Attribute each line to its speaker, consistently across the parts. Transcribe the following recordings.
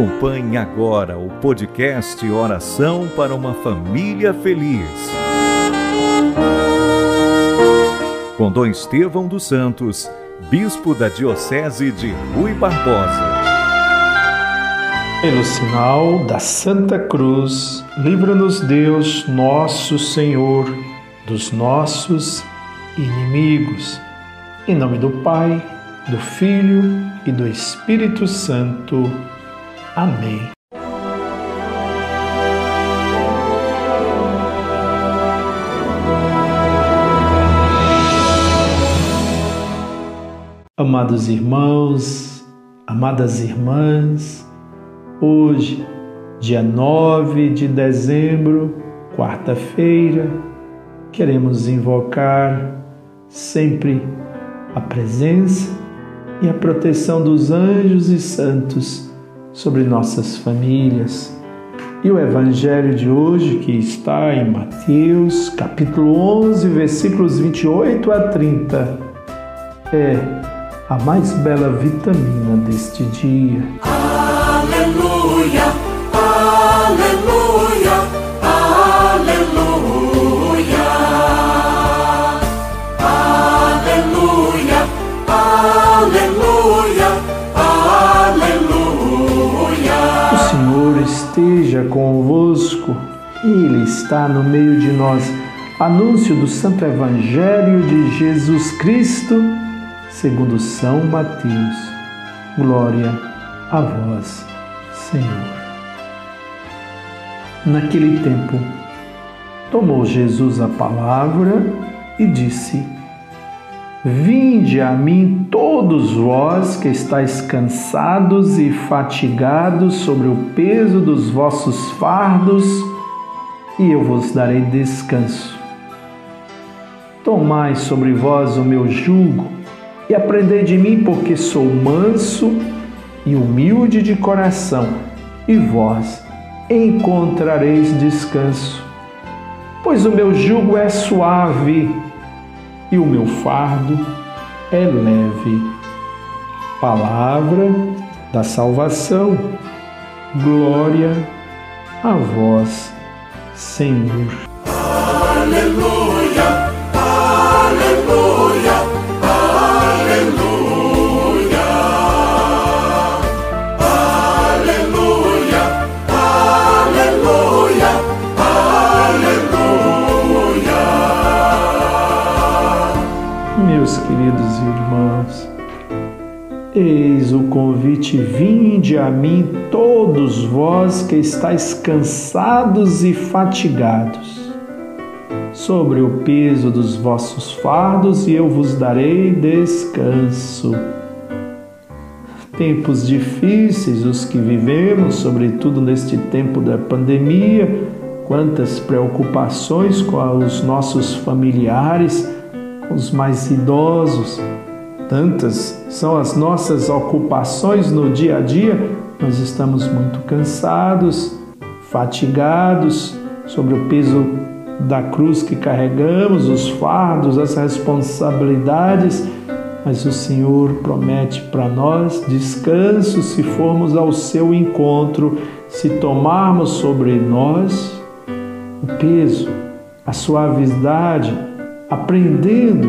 Speaker 1: Acompanhe agora o podcast Oração para uma Família Feliz. Com Dom Estevão dos Santos, Bispo da Diocese de Rui Barbosa.
Speaker 2: Pelo sinal da Santa Cruz, livra-nos Deus, nosso Senhor, dos nossos inimigos. Em nome do Pai, do Filho e do Espírito Santo. Amém. Amados irmãos, amadas irmãs, hoje, dia 9 de dezembro, quarta-feira, queremos invocar sempre a presença e a proteção dos anjos e santos sobre nossas famílias. E o evangelho de hoje, que está em Mateus, capítulo 11, versículos 28 a 30, é a mais bela vitamina deste dia.
Speaker 3: Aleluia, aleluia,
Speaker 2: esteja convosco, Ele está no meio de nós. Anúncio do Santo Evangelho de Jesus Cristo, segundo São Mateus. Glória a vós, Senhor. Naquele tempo, tomou Jesus a palavra e disse: Vinde a mim todos vós que estáis cansados e fatigados sobre o peso dos vossos fardos, e eu vos darei descanso. Tomai sobre vós o meu jugo e aprendei de mim, porque sou manso e humilde de coração, e vós encontrareis descanso. Pois o meu jugo é suave e o meu fardo é leve. Palavra da salvação. Glória a vós, Senhor.
Speaker 3: Aleluia, aleluia,
Speaker 2: queridos irmãos, eis o convite: vinde a mim, todos vós que estáis cansados e fatigados, sobre o peso dos vossos fardos, e eu vos darei descanso. Tempos difíceis os que vivemos, sobretudo neste tempo da pandemia, quantas preocupações com os nossos familiares, os mais idosos, tantas são as nossas ocupações no dia a dia, nós estamos muito cansados, fatigados sobre o peso da cruz que carregamos, os fardos, as responsabilidades, mas o Senhor promete para nós descanso se formos ao seu encontro, se tomarmos sobre nós o peso, a suavidade, aprendendo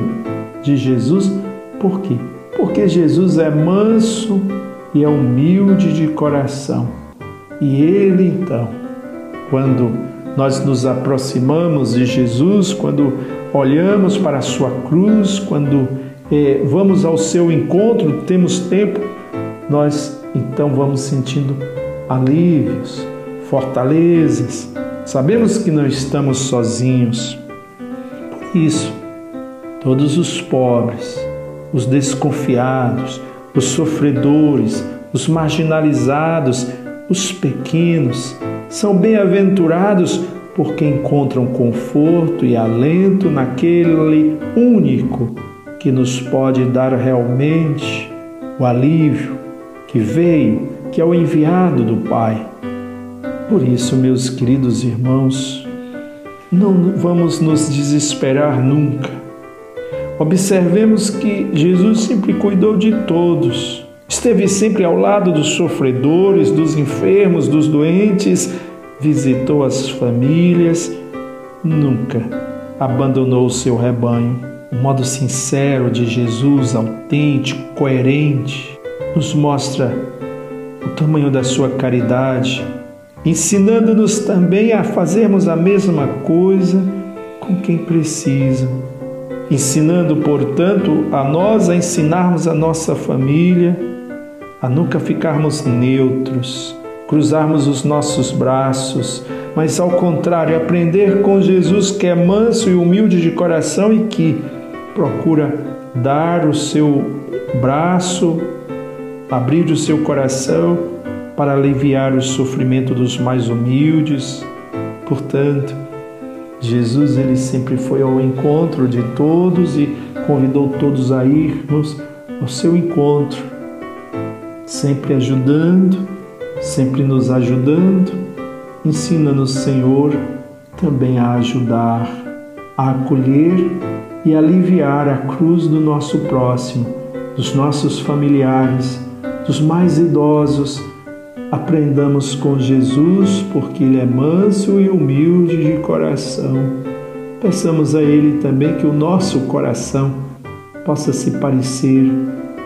Speaker 2: de Jesus. Por quê? Porque Jesus é manso e é humilde de coração. E ele então, quando nós nos aproximamos de Jesus, quando olhamos para a sua cruz, quando eh, vamos ao seu encontro, temos tempo, nós então vamos sentindo alívios, fortalezas. Sabemos que não estamos sozinhos. Isso, todos os pobres, os desconfiados, os sofredores, os marginalizados, os pequenos, são bem-aventurados porque encontram conforto e alento naquele único que nos pode dar realmente o alívio que veio, que é o enviado do Pai. Por isso, meus queridos irmãos, não vamos nos desesperar nunca. Observemos que Jesus sempre cuidou de todos, Esteve sempre ao lado dos sofredores, dos enfermos, dos doentes, visitou as famílias, nunca abandonou o seu rebanho. O modo sincero de Jesus, autêntico, coerente, nos mostra o tamanho da sua caridade, ensinando-nos também a fazermos a mesma coisa com quem precisa, ensinando, portanto, a nós a ensinarmos a nossa família a nunca ficarmos neutros, cruzarmos os nossos braços, mas ao contrário, aprender com Jesus que é manso e humilde de coração e que procura dar o seu braço, abrir o seu coração para aliviar o sofrimento dos mais humildes. Portanto, Jesus ele sempre foi ao encontro de todos e convidou todos a irmos ao seu encontro, sempre ajudando, sempre nos ajudando. Ensina-nos, Senhor, também a ajudar, a acolher e aliviar a cruz do nosso próximo, dos nossos familiares, dos mais idosos Aprendamos com Jesus, porque Ele é manso e humilde de coração. Peçamos a Ele também que o nosso coração possa se parecer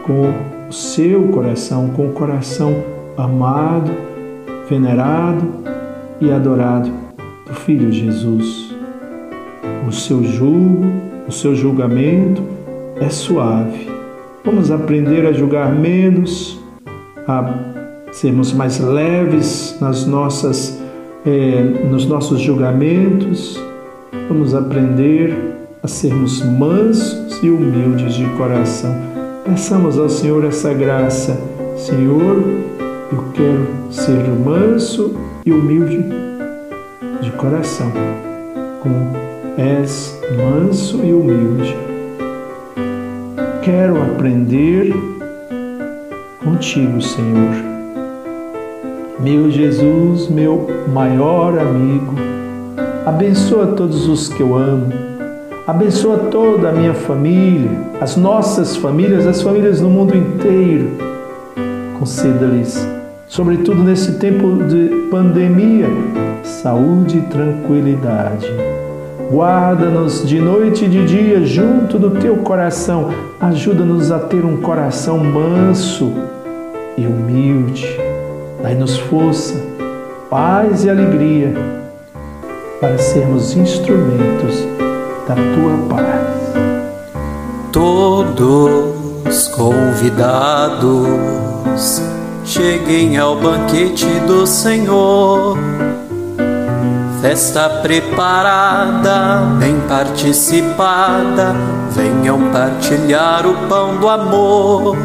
Speaker 2: com o seu coração, com o coração amado, venerado e adorado do Filho Jesus. O seu julgo, o seu julgamento é suave. Vamos aprender a julgar menos, a sermos mais leves nas nossas, eh, nos nossos julgamentos, vamos aprender a sermos mansos e humildes de coração. Peçamos ao Senhor essa graça. Senhor, eu quero ser manso e humilde de coração, como és manso e humilde. Quero aprender contigo, Senhor meu Jesus, meu maior amigo, abençoa todos os que eu amo, abençoa toda a minha família, as nossas famílias, as famílias do mundo inteiro. Conceda-lhes, sobretudo nesse tempo de pandemia, saúde e tranquilidade. Guarda-nos de noite e de dia junto do teu coração. Ajuda-nos a ter um coração manso e humilde Dai-nos força, paz e alegria para sermos instrumentos da tua paz.
Speaker 4: Todos convidados, cheguem ao banquete do Senhor. Festa preparada, bem participada, venham partilhar o pão do amor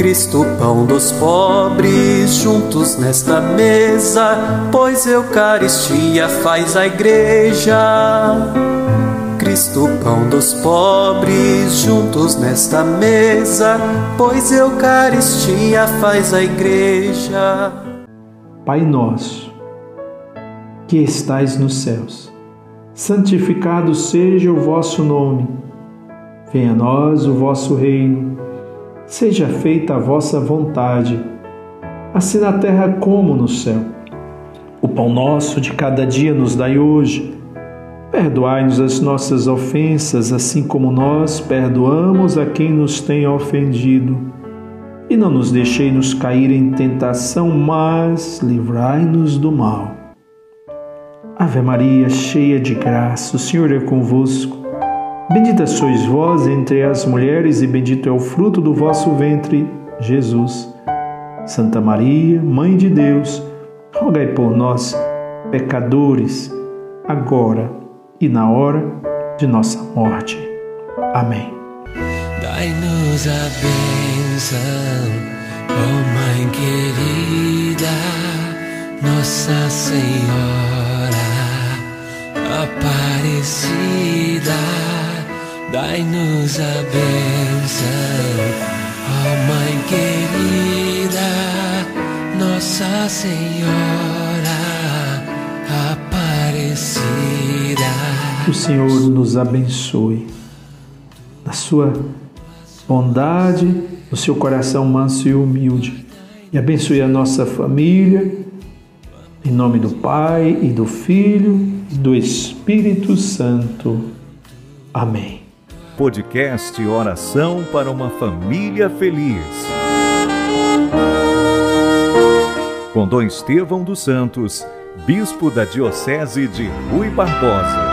Speaker 4: Cristo, pão dos pobres, juntos nesta mesa, pois Eucaristia faz a igreja. Cristo, pão dos pobres, juntos nesta mesa, pois Eucaristia faz a igreja.
Speaker 2: Pai nosso, que estais nos céus, santificado seja o vosso nome. Venha a nós o vosso reino Seja feita a vossa vontade, assim na terra como no céu. O pão nosso de cada dia nos dai hoje. Perdoai-nos as nossas ofensas, assim como nós perdoamos a quem nos tem ofendido. E não nos deixei nos cair em tentação, mas livrai-nos do mal. Ave Maria, cheia de graça, o Senhor é convosco. Bendita sois vós entre as mulheres, e bendito é o fruto do vosso ventre, Jesus. Santa Maria, Mãe de Deus, rogai por nós, pecadores, agora e na hora de nossa morte. Amém.
Speaker 5: Dai-nos a bênção, oh Mãe querida, Nossa Senhora Aparecida Dai-nos a bênção, ó oh Mãe querida, Nossa Senhora Aparecida.
Speaker 2: Que o Senhor nos abençoe na sua bondade no seu coração manso e humilde. E abençoe a nossa família, em nome do Pai e do Filho e do Espírito Santo. Amém.
Speaker 1: Podcast Oração para uma Família Feliz. Com Dom Estevão dos Santos, Bispo da Diocese de Rui Barbosa.